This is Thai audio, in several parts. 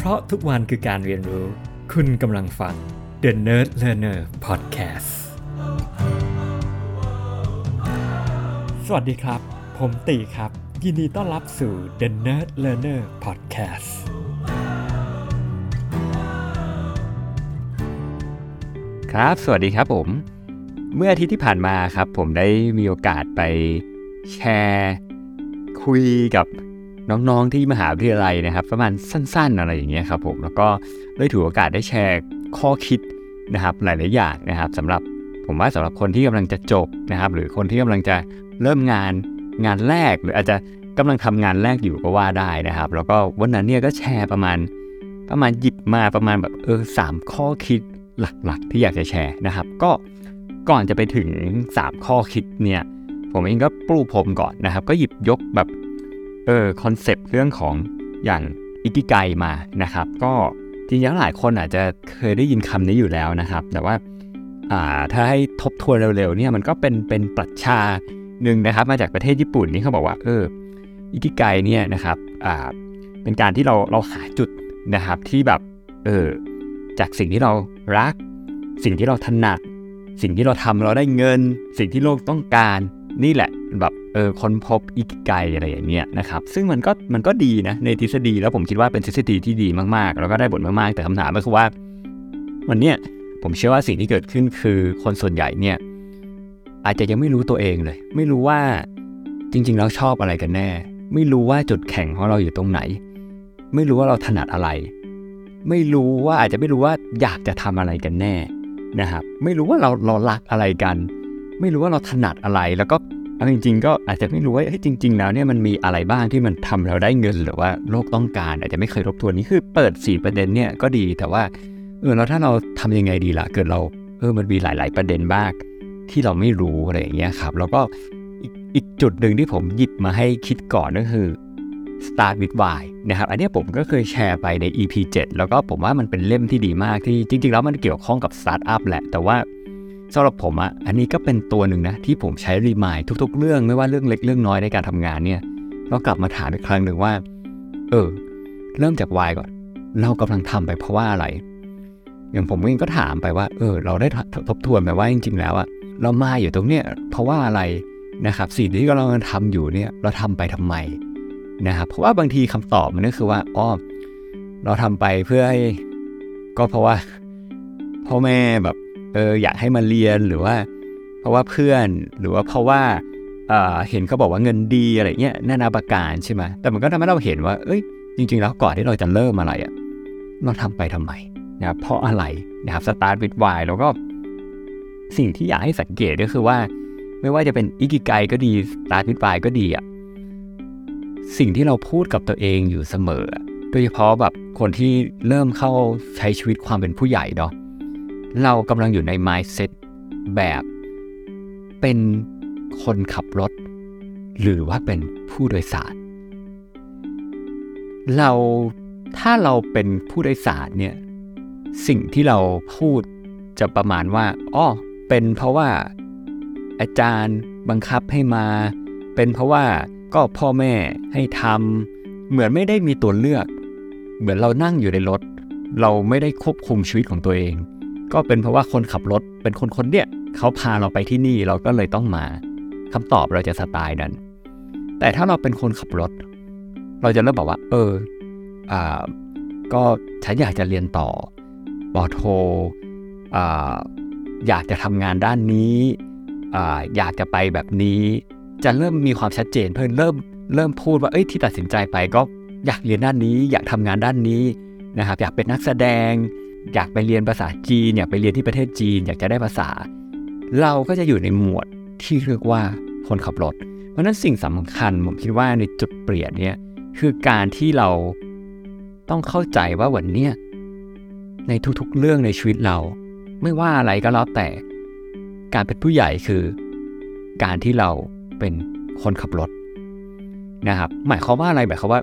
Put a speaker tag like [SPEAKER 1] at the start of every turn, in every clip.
[SPEAKER 1] เพราะทุกวันคือการเรียนรู้ คุณกำลังฟัง The Nerd Learner Podcast สวัสดีครับ ผมตีครับ ยินดีต้อนรับสู่ The Nerd Learner Podcast
[SPEAKER 2] ครับ สวัสดีครับผม เมื่ออาทิตย์ที่ผ่านมาครับ ผมได้มีโอกาสไปแชร์ คุยกับ น้องๆที่มหาวิทยาลัยนะครับ ประมาณสั้นๆอะไรอย่างเงี้ยครับผมแล้วก็ได้ถือโอกาสได้แชร์ข้อคิดนะครับหลายๆอย่างนะครับสำหรับผมว่าสำหรับคนที่กำลังจะจบนะครับ หรือคนที่กำลังจะเริ่มงานงานแรก หรืออาจจะกำลังทำงานแรกอยู่ก็ว่าได้นะครับ แล้วก็วันนั้นเนี่ยก็แชร์ประมาณประมาณหยิบมาประมาณแบบเออสามข้อคิดหลักๆ ที่อยากจะแชร์นะครับ ก็ก่อนจะไปถึง 3 ข้อคิดเนี่ยผมเองก็ปูพรมก่อนนะครับ ก็หยิบยกแบบ เออ concept เรื่องของอย่าง ikigai มานะครับ ก็จริงๆหลายคนอาจจะเคยได้ยินคำนี้อยู่แล้วนะครับ แต่ว่าอ่าถ้าให้ทบทวนเร็วๆเนี่ยมันก็เป็นเป็นปรัชญาหนึ่งนะครับ มาจากประเทศญี่ปุ่นนี่เขาบอกว่าเออ ikigai เนี่ยนะครับอ่าเป็นการที่เราเราหาจุดนะครับที่แบบเออจากสิ่งที่เรารัก สิ่งที่เราถนัด สิ่งที่เราทำเราได้เงิน สิ่งที่โลกต้องการ นี่แหละ แบบเออค้นพบอิกิไกอะไรอย่างเงี้ยนะครับซึ่งมันก็มันก็ดีนะในทฤษฎีแล้วผมคิดว่าเป็นทฤษฎีที่ดีมากๆ แล้วก็ได้บทมากๆ แต่คำถามก็คือว่า วันเนี้ยผมเชื่อว่าสิ่งที่เกิดขึ้นคือคนส่วนใหญ่เนี่ยอาจจะยังไม่รู้ตัวเองเลย ไม่รู้ว่าจริง ๆ แล้วชอบอะไรกันแน่ ไม่รู้ว่าจุดแข็งของเราอยู่ตรงไหน ไม่รู้ว่าเราถนัดอะไร ไม่รู้ว่าอาจจะไม่รู้ว่าอยากจะทำอะไรกันแน่นะครับ ไม่รู้ว่าเราเรารักอะไรกัน ไม่รู้ว่าเราถนัดอะไรแล้วก็ เอาจริงๆ ก็อาจจะไม่รู้ว่าเฮ้ยจริง ๆ แล้วเนี่ยมันมีอะไรบ้างที่มันทำเราได้เงินหรือว่าโลกต้องการ อาจจะไม่เคยรบทวนนี้คือเปิด 4 ประเด็นเนี่ยก็ดีแต่ว่าเออแล้วถ้าเราทำยังไงดีล่ะเกิดเราเออมันมีหลาย ๆ ประเด็นบ้างที่เราไม่รู้อะไรอย่างเงี้ยครับ แล้วก็อีกอีกจุดหนึ่งที่ผมหยิบมาให้คิดก่อนก็คือ Start with Why นะครับอันนี้ผมก็เคยแชร์ไปใน EP 7 แล้วก็ผมว่ามันเป็นเล่มที่ดีมากที่จริง ๆ แล้วมันเกี่ยวข้องกับ Startup แหละแต่ว่า สำหรับผมอะอันนี้ก็เป็นตัวหนึ่งนะที่ผมใช้รีมายทุก ๆ เรื่องไม่ว่าเรื่องเล็กเรื่องน้อยในการทำงานเนี่ยเรากลับมาถามอีกครั้งหนึ่งว่า เออ เริ่มจาก Why ก่อน เรากำลังทำไปเพราะว่าอะไร อย่างผมเองก็ถามไปว่า เออ เราได้ทบทวนไปว่าจริง ๆ แล้วอะเรามาอยู่ตรงเนี้ยเพราะว่าอะไรนะครับสิ่งที่เรากำลังทำอยู่เนี่ยเราทำไปทำไมนะครับเพราะว่าบางทีคำตอบมันก็คือว่าอ๋อเราทำไปเพื่อให้ก็เพราะว่าพ่อแม่แบบ เอออยากให้มาเรียนหรือว่า เพราะว่าเพื่อนหรือว่าเพราะว่าเออเห็นเขาบอกว่าเงินดีอะไรเงี้ยนานาประการใช่ไหมแต่มันก็ทำให้เราเห็นว่า เอ้ย จริง ๆ แล้วก่อนที่เราจะเริ่มอะไรอะเราทำไปทำไมนะครับเพราะอะไรนะครับสตาร์ทวิดวแล้วก็สิ่งที่อยากให้สังเกตก็คือว่า ไม่ว่าจะเป็นอิกิไกก็ดีสตาร์ทวิดวก็ดีอะสิ่งที่เราพูดกับตัวเองอยู่เสมอ โดยเฉพาะแบบคนที่เริ่มเข้าใช้ชีวิตความเป็นผู้ใหญ่เนาะ เรากำลังอยู่ใน mindset แบบเป็นคนขับรถ หรือว่าเป็นผู้โดยสาร เราถ้าเราเป็นผู้โดยสารเนี่ยสิ่งที่เราพูดจะประมาณว่าอ๋อเป็นเพราะว่าอาจารย์บังคับให้มา เป็นเพราะว่าก็พ่อแม่ให้ทำเหมือนไม่ได้มีตัวเลือก เหมือนเรานั่งอยู่ในรถ เราไม่ได้ควบคุมชีวิตของตัวเอง ก็เป็นเพราะว่าคนขับรถเป็นคนคนเนี้ยเขาพาเราไปที่นี่เราก็เลยต้องมาคำตอบเราจะสไตล์นั้น แต่ถ้าเราเป็นคนขับรถ เราจะเริ่มบอกว่า เอออ่าก็ฉันอยากจะเรียนต่อปอโทอ่าอยากจะทำงานด้านนี้อ่าอยากจะไปแบบนี้ จะเริ่มมีความชัดเจน เพิ่มเริ่มเริ่มพูดว่าเอ้ยที่ตัดสินใจไปก็อยากเรียนด้านนี้ อยากทำงานด้านนี้นะครับ อยากเป็นนักแสดง อยากไปเรียนภาษาจีนอยากไปเรียนที่ประเทศจีน อยากจะได้ภาษา เราก็จะอยู่ในหมวดที่เรียกว่าคนขับรถ เพราะนั้นสิ่งสำคัญผมคิดว่าในจุดเปลี่ยนเนี่ยคือการที่เราต้องเข้าใจว่าวันเนี้ยในทุกๆเรื่องในชีวิตเรา ไม่ว่าอะไรก็แล้วแต่ การเป็นผู้ใหญ่คือ การที่เราเป็นคนขับรถนะครับ หมายความว่าอะไรหมายความว่า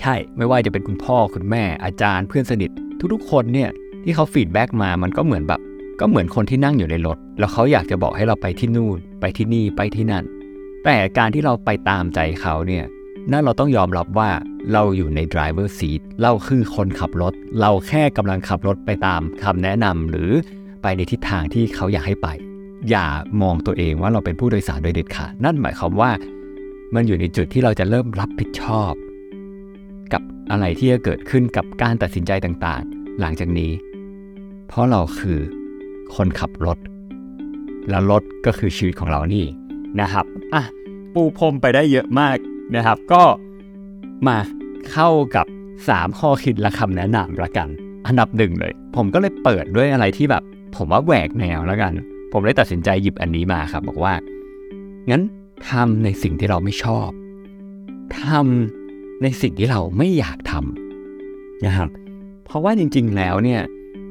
[SPEAKER 2] ใช่ไม่ว่าจะเป็นคุณพ่อคุณแม่อาจารย์เพื่อนสนิท ทุกๆ คนเนี่ยที่เขาฟีดแบ็กมามันก็เหมือนแบบ ก็เหมือนคนที่นั่งอยู่ในรถ แล้วเขาอยากจะบอกให้เราไปที่นู่น ไปที่นี่ไปที่นั่น แต่การที่เราไปตามใจเขาเนี่ยนั่นเราต้องยอมรับว่าเราอยู่ใน driver seat เราคือคนขับรถ เราแค่กำลังขับรถไปตามคำแนะนำหรือไปในทิศทางที่เขาอยากให้ไป อย่ามองตัวเองว่าเราเป็นผู้โดยสารโดยเด็ดขาดนั่นหมายความว่า มันอยู่ในจุดที่เราจะเริ่มรับผิดชอบกับ อะไรที่จะเกิดขึ้นกับการตัดสินใจต่างๆ หลังจากนี้ เพราะเราคือคนขับรถ แล้วรถก็คือชีวิตของเรานี่นะครับอะปูพรมไปได้เยอะมากนะครับ ก็มาเข้ากับ 3 ข้อคิดและคำแนะนำละกัน อันดับหนึ่งเลย ผมก็เลยเปิดด้วยอะไรที่แบบ ผมว่าแหวกแนวแล้วกัน ผมเลยตัดสินใจหยิบอันนี้มาครับ บอกว่า งั้นทำในสิ่งที่เราไม่ชอบทำ ในสิ่งที่เราไม่อยากทำนะครับ เพราะว่าจริง ๆ แล้วเนี่ย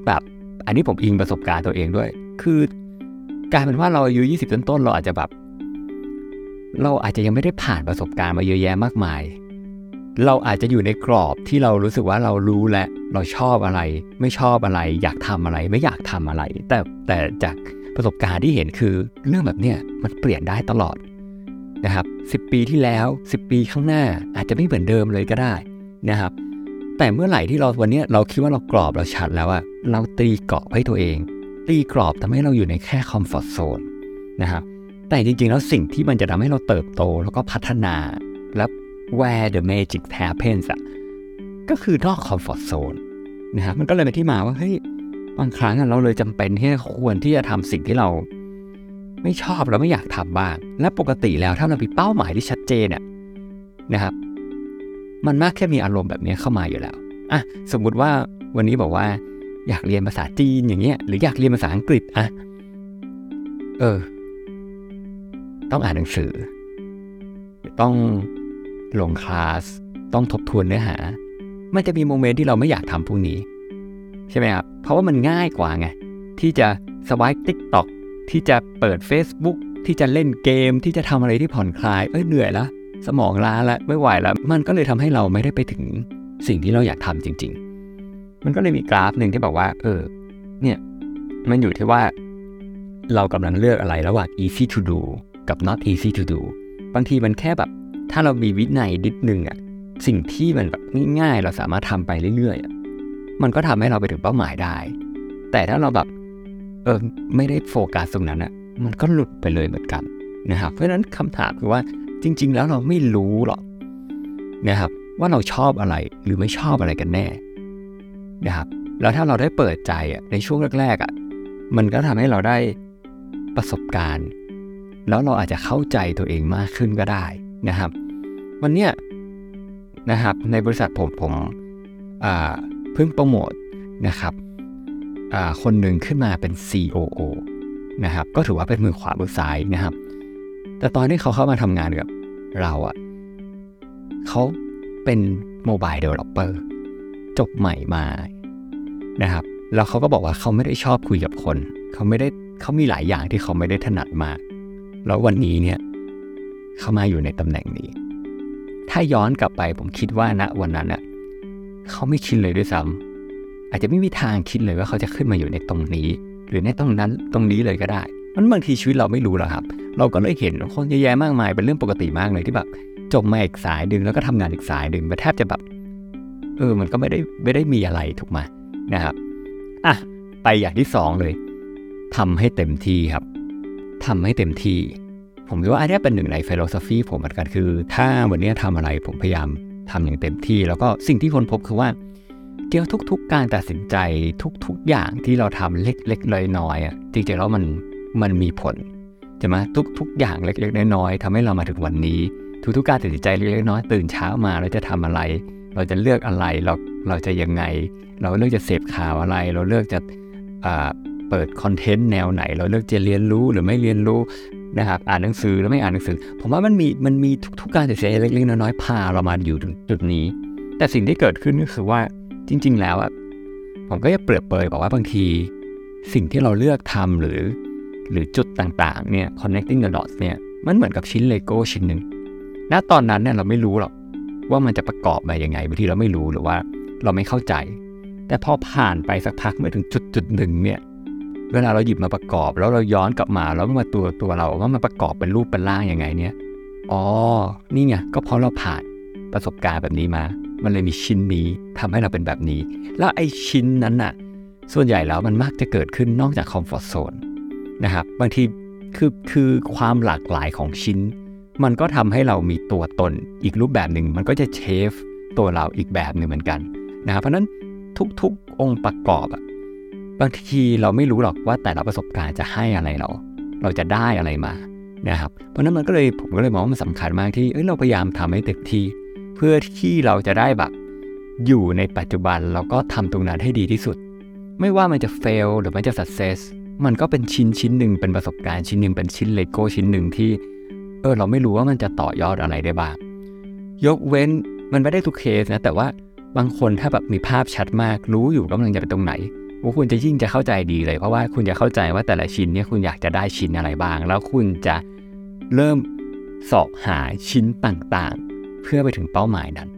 [SPEAKER 2] แบบอันนี้ผมอิงประสบการณ์ตัวเองด้วย คือกายเป็นว่าเราอายุ20ต้นๆเราอาจจะแบบ เราอาจจะยังไม่ได้ผ่านประสบการณ์มาเยอะแยะมากมาย เราอาจจะอยู่ในกรอบที่เรารู้สึกว่าเรารู้และเราชอบอะไร ไม่ชอบอะไร อยากทำอะไร ไม่อยากทำอะไร แต่แต่จากประสบการณ์ที่เห็นคือเรื่องแบบเนี้ยมันเปลี่ยนได้ตลอด นะครับ10 ปีที่แล้ว 10 ปีข้างหน้าอาจจะไม่เหมือนเดิมเลยก็ได้นะครับ แต่เมื่อไหร่ที่เราวันนี้เราคิดว่าเรากรอบเราชัดแล้วอะเราตีกรอบให้ตัวเอง ตีกรอบทำให้เราอยู่ในแค่ comfort zone นะครับแต่จริงๆ แล้วสิ่งที่มันจะทำให้เราเติบโตแล้วก็พัฒนาและ where the magic happens อะก็คือนอก comfort zoneนะครับมันก็เลยเป็นที่มาว่าเฮ้ยบางครั้งเราเลยจำเป็นที่ควรที่จะทำสิ่งที่เรา ไม่ชอบแล้วไม่อยากทำบ้าง และปกติแล้วถ้าเรามีเป้าหมายที่ชัดเจนเนี่ยนะครับ มันมากแค่มีอารมณ์แบบนี้เข้ามาอยู่แล้วอะสมมุติว่าวันนี้บอกว่า อยากเรียนภาษาจีนอย่างเงี้ย หรืออยากเรียนภาษาอังกฤษอะเออ ต้องอ่านหนังสือ ต้องลงคลาส ต้องทบทวนเนื้อหา มันจะมี moment ที่เราไม่อยากทำพวกนี้ ใช่ไหมครับ เพราะว่ามันง่ายกว่าไง ที่จะ swipe TikTok ที่จะเปิด Facebook ที่จะเล่นเกมที่จะทำอะไรที่ผ่อนคลาย เอ้ยเหนื่อยแล้วสมองล้าแล้วไม่ไหวแล้วมันก็เลยทำให้เราไม่ได้ไปถึงสิ่งที่เราอยากทำจริง ๆ มันก็เลยมีกราฟหนึ่งที่บอกว่า เออ เนี่ย มันอยู่ที่ว่า เรากำลังเลือกอะไรระหว่าง easy to do กับ not easy to do บางทีมันแค่แบบ ถ้าเรามีวินัยนิดนึงอะสิ่งที่มันแบบง่ายๆเราสามารถทำไปเรื่อยๆอะมันก็ทำให้เราไปถึงเป้าหมายได้ แต่ถ้าเราแบบ เออไม่ได้โฟกัสตรงนั้นอะมันก็หลุดไปเลยเหมือนกันนะครับเพราะฉะนั้นคำถามคือว่าจริง ๆ แล้วเราไม่รู้หรอกนะครับว่าเราชอบอะไรหรือไม่ชอบอะไรกันแน่นะครับแล้วถ้าเราได้เปิดใจอะในช่วงแรกๆอะมันก็ทำให้เราได้ประสบการณ์ แล้วเราอาจจะเข้าใจตัวเองมากขึ้นก็ได้นะครับ วันเนี้ยนะครับในบริษัทผมผมเพิ่งโปรโมทนะครับ คนหนึ่งขึ้นมาเป็น COO นะครับ ก็ถือว่าเป็นมือขวามือซ้ายนะครับ แต่ตอนที่เขาเข้ามาทำงานกับเราอะ่ะเขาเป็น mobile developerจบใหม่มานะครับ แล้วเขาก็บอกว่าเขาไม่ได้ชอบคุยกับคน เขาไม่ได้เขามีหลายอย่างที่เขาไม่ได้ถนัดมาก แล้ววันนี้เนี่ยเขามาอยู่ในตำแหน่งนี้ ถ้าย้อนกลับไปผมคิดว่าณวันนั้นอะเขาไม่คิดเลยด้วยซ้ำ อาจจะไม่มีทางคิดเลยว่าเขาจะขึ้นมาอยู่ในตรงนี้ หรือในตรงนั้นตรงนี้เลยก็ได้มันบางทีชีวิตเราไม่รู้หรอกครับ เราก็เลยเห็นคนเยอะแยะมากมายเป็นเรื่องปกติมากเลยที่แบบจบมาอีกสายดึงแล้วก็ทำงานอีกสายดึงแทบจะแบบเออมันก็ไม่ได้ไม่ได้มีอะไรถูกไหมนะครับอะไปอย่างที่สองเลยทำให้เต็มที่ครับทำให้เต็มที่ ผมคิดว่าอันนี้เป็นหนึ่งในฟิโลโซฟีผมเหมือนกันคือ ถ้าวันนี้ทำอะไรผมพยายามทำอย่างเต็มที่ แล้วก็สิ่งที่คนพบคือว่า เกี่ยวทุก ๆ การตัดสินใจทุก ๆ อย่างที่เราทำเล็กๆน้อยๆอะจริงๆแล้วมันมันมีผลใช่ไหมทุก ๆ อย่างเล็กๆน้อยๆทำให้เรามาถึงวันนี้ ทุกๆการตัดสินใจเล็กๆน้อยๆตื่นเช้ามาเราจะทำอะไร เราจะเลือกอะไรเราเราจะยังไง เราเลือกจะเสพข่าวอะไร เราเลือกจะเปิดคอนเทนต์แนวไหน เราเลือกจะเรียนรู้หรือไม่เรียนรู้นะครับอ่านหนังสือหรือไม่อ่านหนังสือ ผมว่ามันมีมันมีทุกๆการตัดสินใจเล็กๆน้อยๆพาเรามาอยู่จุดนี้ แต่สิ่งที่เกิดขึ้นก็คือว่า จริง ๆ แล้วอะผมก็จะเปรียบเปยบอกว่าบางที สิ่งที่เราเลือกทำหรือ หรือจุดต่างๆเนี่ย connecting the dots เนี่ยมันเหมือนกับชิ้นเลโก้ชิ้นหนึ่งณตอนนั้นเนี่ยเราไม่รู้หรอกว่ามันจะประกอบมาอย่างไงบางทีเราไม่รู้หรือว่าเราไม่เข้าใจ แต่พอผ่านไปสักพักเมื่อถึงจุดจุดหนึ่งเนี่ยเวลาเราหยิบมาประกอบ แล้วเราย้อนกลับมาแล้วมาตัวตัวเราว่ามันประกอบเป็นรูปเป็นร่างยังไงเนี่ยอ๋อนี่ไงก็เพราะเราผ่านประสบการณ์แบบนี้มา มันเลยมีชิ้นนี้ทำให้เราเป็นแบบนี้ แล้วไอ้ชิ้นนั้นน่ะ ส่วนใหญ่แล้วมันมักจะเกิดขึ้นนอกจากคอมฟอร์ทโซนนะครับ บางทีคือคือความหลากหลายของชิ้น มันก็ทำให้เรามีตัวตนอีกรูปแบบหนึ่ง มันก็จะเชฟตัวเราอีกแบบหนึ่งเหมือนกันนะครับเพราะนั้นทุกๆ องค์ประกอบอะบางทีเราไม่รู้หรอกว่าแต่ละประสบการณ์จะให้อะไรเรา เราจะได้อะไรมานะครับ เพราะนั้นมันก็เลยผมก็เลยมองว่ามันสำคัญมากที่เอ้ยเราพยายามทำให้เต็มที่ พื่อที่เราจะได้แบบ อยู่ในปัจจุบันแล้วก็ทำตรงนั้นให้ดีที่สุด ไม่ว่ามันจะ fail หรือมันจะ success มันก็เป็นชิ้นชิ้นหนึ่งเป็นประสบการณ์ชิ้นหนึ่งเป็นชิ้นเลโก้ชิ้นหนึ่งที่เออเราไม่รู้ว่ามันจะต่อยอดอะไรได้บ้าง ยกเว้นมันไม่ได้ทุกเคสนะ แต่ว่าบางคนถ้าแบบมีภาพชัดมาก รู้อยู่กำลังจะไปตรงไหนว่าคุณจะยิ่งจะเข้าใจดีเลย เพราะว่าคุณจะเข้าใจว่าแต่ละชิ้นเนี่ยคุณอยากจะได้ชิ้นอะไรบ้าง แล้วคุณจะเริ่มสอบหาชิ้นต่าง เพื่อไปถึงเป้าหมายนั้น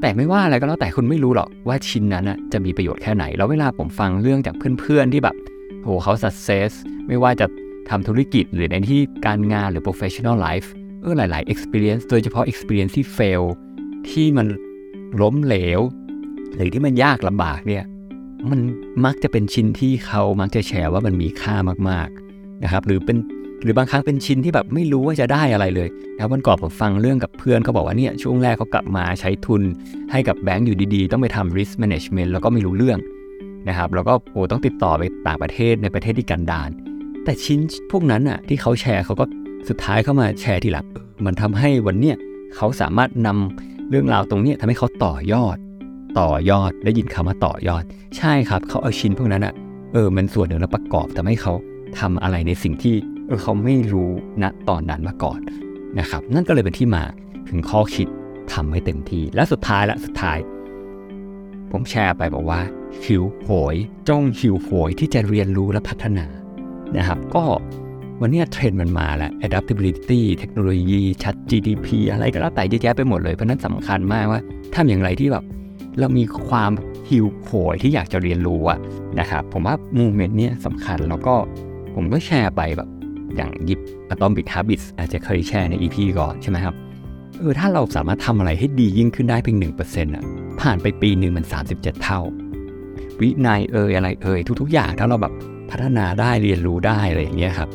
[SPEAKER 2] แต่ไม่ว่าอะไรก็แล้วแต่คุณไม่รู้หรอกว่าชิ้นนั้นจะมีประโยชน์แค่ไหน แล้วเวลาผมฟังเรื่องจากเพื่อนๆที่แบบโหเขา success ไม่ว่าจะทำธุรกิจหรือในที่การงานหรือ professional life เออหลายๆ experience โดยเฉพาะ experience ที่ fail ที่มันล้มเหลว หรือที่มันยากลำบากเนี่ยมันมักจะเป็นชิ้นที่เขามักจะแชร์ว่ามันมีค่ามากๆนะครับ หรือเป็น หรือบางครั้งเป็นชิ้นที่แบบไม่รู้ว่าจะได้อะไรเลยนะวันก่อนผมฟังเรื่องกับเพื่อนเขาบอกว่าเนี่ยช่วงแรกเขากลับมาใช้ทุนให้กับแบงก์อยู่ดีๆ ต้องไปทำ risk management แล้วก็ไม่รู้เรื่องนะครับแล้วก็โอ้ต้องติดต่อไปต่างประเทศในประเทศที่กันดารแต่ชิ้นพวกนั้นอะที่เขาแชร์เขาก็สุดท้ายเข้ามาแชร์ทีหลังมันทำให้วันเนี้ยเขาสามารถนำเรื่องราวตรงนี้ทำให้เขาต่อยอด ต่อยอดได้ยินคำว่าต่อยอด ใช่ครับเขาเอาชิ้นพวกนั้นอะเออมันส่วนหนึ่งแล้วประกอบทำให้เขาทำอะไรในสิ่งที่ เขาไม่รู้ณตอนนั้นมาก่อนนะครับ นั่นก็เลยเป็นที่มาถึงข้อคิดทำให้เต็มที่ และสุดท้ายละสุดท้าย ผมแชร์ไปบอกว่าหิวโหยจ้องหิวโหยที่จะเรียนรู้และพัฒนานะครับ ก็วันนี้เทรนด์มันมาแล้ว adaptability เทคโนโลยีชัด GDP อะไรก็แล้วแต่เยอะแยะไปหมดเลย เพราะนั้นสำคัญมากว่าทำอย่างไรที่แบบเรามีความหิวโหยที่อยากจะเรียนรู้อะนะครับ ผมว่ามูเมนต์เนี้ยสำคัญแล้วก็ผมก็แชร์ไปแบบ อย่างหยิบ Atomic Habits อาจจะเคยแชร์ใน EP ก่อนใช่ไหมครับ เออถ้าเราสามารถทำอะไรให้ดียิ่งขึ้นได้เพียงหนึ่งเปอร์เซ็นต์อะผ่านไปปีหนึ่งมัน 37 เท่า วินัยเอ่ยอะไรเอ่ยทุก ๆ อย่างถ้าเราแบบพัฒนาได้เรียนรู้ได้อะไรอย่างเงี้ยครับ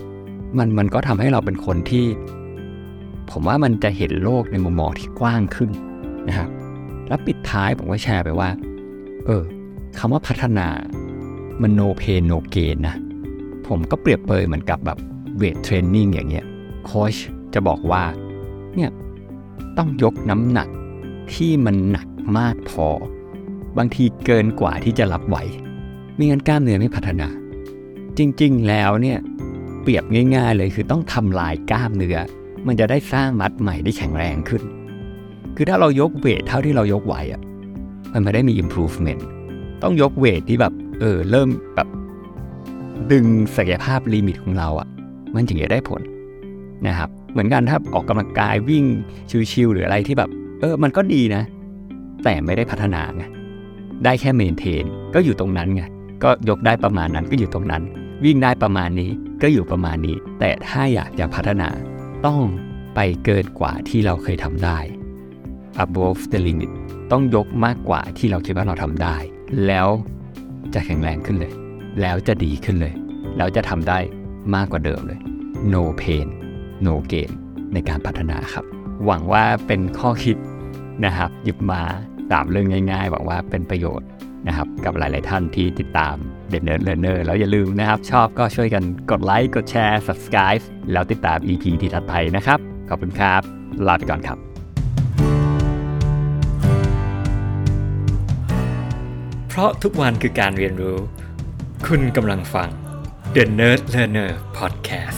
[SPEAKER 2] มันมันก็ทำให้เราเป็นคนที่ ผมว่ามันจะเห็นโลกในมุมมองที่กว้างขึ้นนะครับแล้วปิดท้ายผมก็แชร์ไปว่า เออคำว่าพัฒนามัน no pain no gain นะ ผมก็เปรียบเปยเหมือนกับแบบ เวทเทรนนิ่งอย่างเงี้ยโค้ชจะบอกว่าเนี่ยต้องยกน้ำหนักที่มันหนักมากพอ บางทีเกินกว่าที่จะรับไหวไม่งั้นกล้ามเนื้อไม่พัฒนา จริงๆแล้วเนี่ยเปรียบง่าย ๆ เลยคือต้องทำลายกล้ามเนื้อมันจะได้สร้างมัดใหม่ได้แข็งแรงขึ้น คือถ้าเรายกเวทเท่าที่เรายกไหวอะมันไม่ได้มี improvement ต้องยกเวทที่แบบเออเริ่มแบบดึงศักยภาพลิมิตของเราอะ่ะ มันถึงจะได้ผลนะครับ เหมือนกันถ้าออกกำลังกายวิ่งชิวๆหรืออะไรที่แบบเออมันก็ดีนะ แต่ไม่ได้พัฒนาไงได้แค่เมนเทนก็อยู่ตรงนั้นไงก็ยกได้ประมาณนั้นก็อยู่ตรงนั้น วิ่งได้ประมาณนี้ก็อยู่ประมาณนี้ แต่ถ้าอยากจะพัฒนาต้องไปเกินกว่าที่เราเคยทำได้ above the limit ต้องยกมากกว่าที่เราคิดว่าเราทำได้ แล้วจะแข็งแรงขึ้นเลย แล้วจะดีขึ้นเลย แล้วจะทำได้ มากกว่าเดิมเลย no pain no gain ในการพัฒนาครับ หวังว่าเป็นข้อคิดนะครับ หยิบมาสามเรื่องง่ายๆหวังว่าเป็นประโยชน์นะครับกับหลาย ๆ ท่านที่ติดตาม The Nerd Learner แล้วอย่าลืมนะครับ ชอบก็ช่วยกันกดไลค์กดแชร์ subscribe แล้วติดตาม EP ที่ถัดไปนะครับ ขอบคุณครับ ลาไปก่อนครับ
[SPEAKER 1] เพราะทุกวันคือการเรียนรู้ คุณกำลังฟัง The Nerd Learner Podcast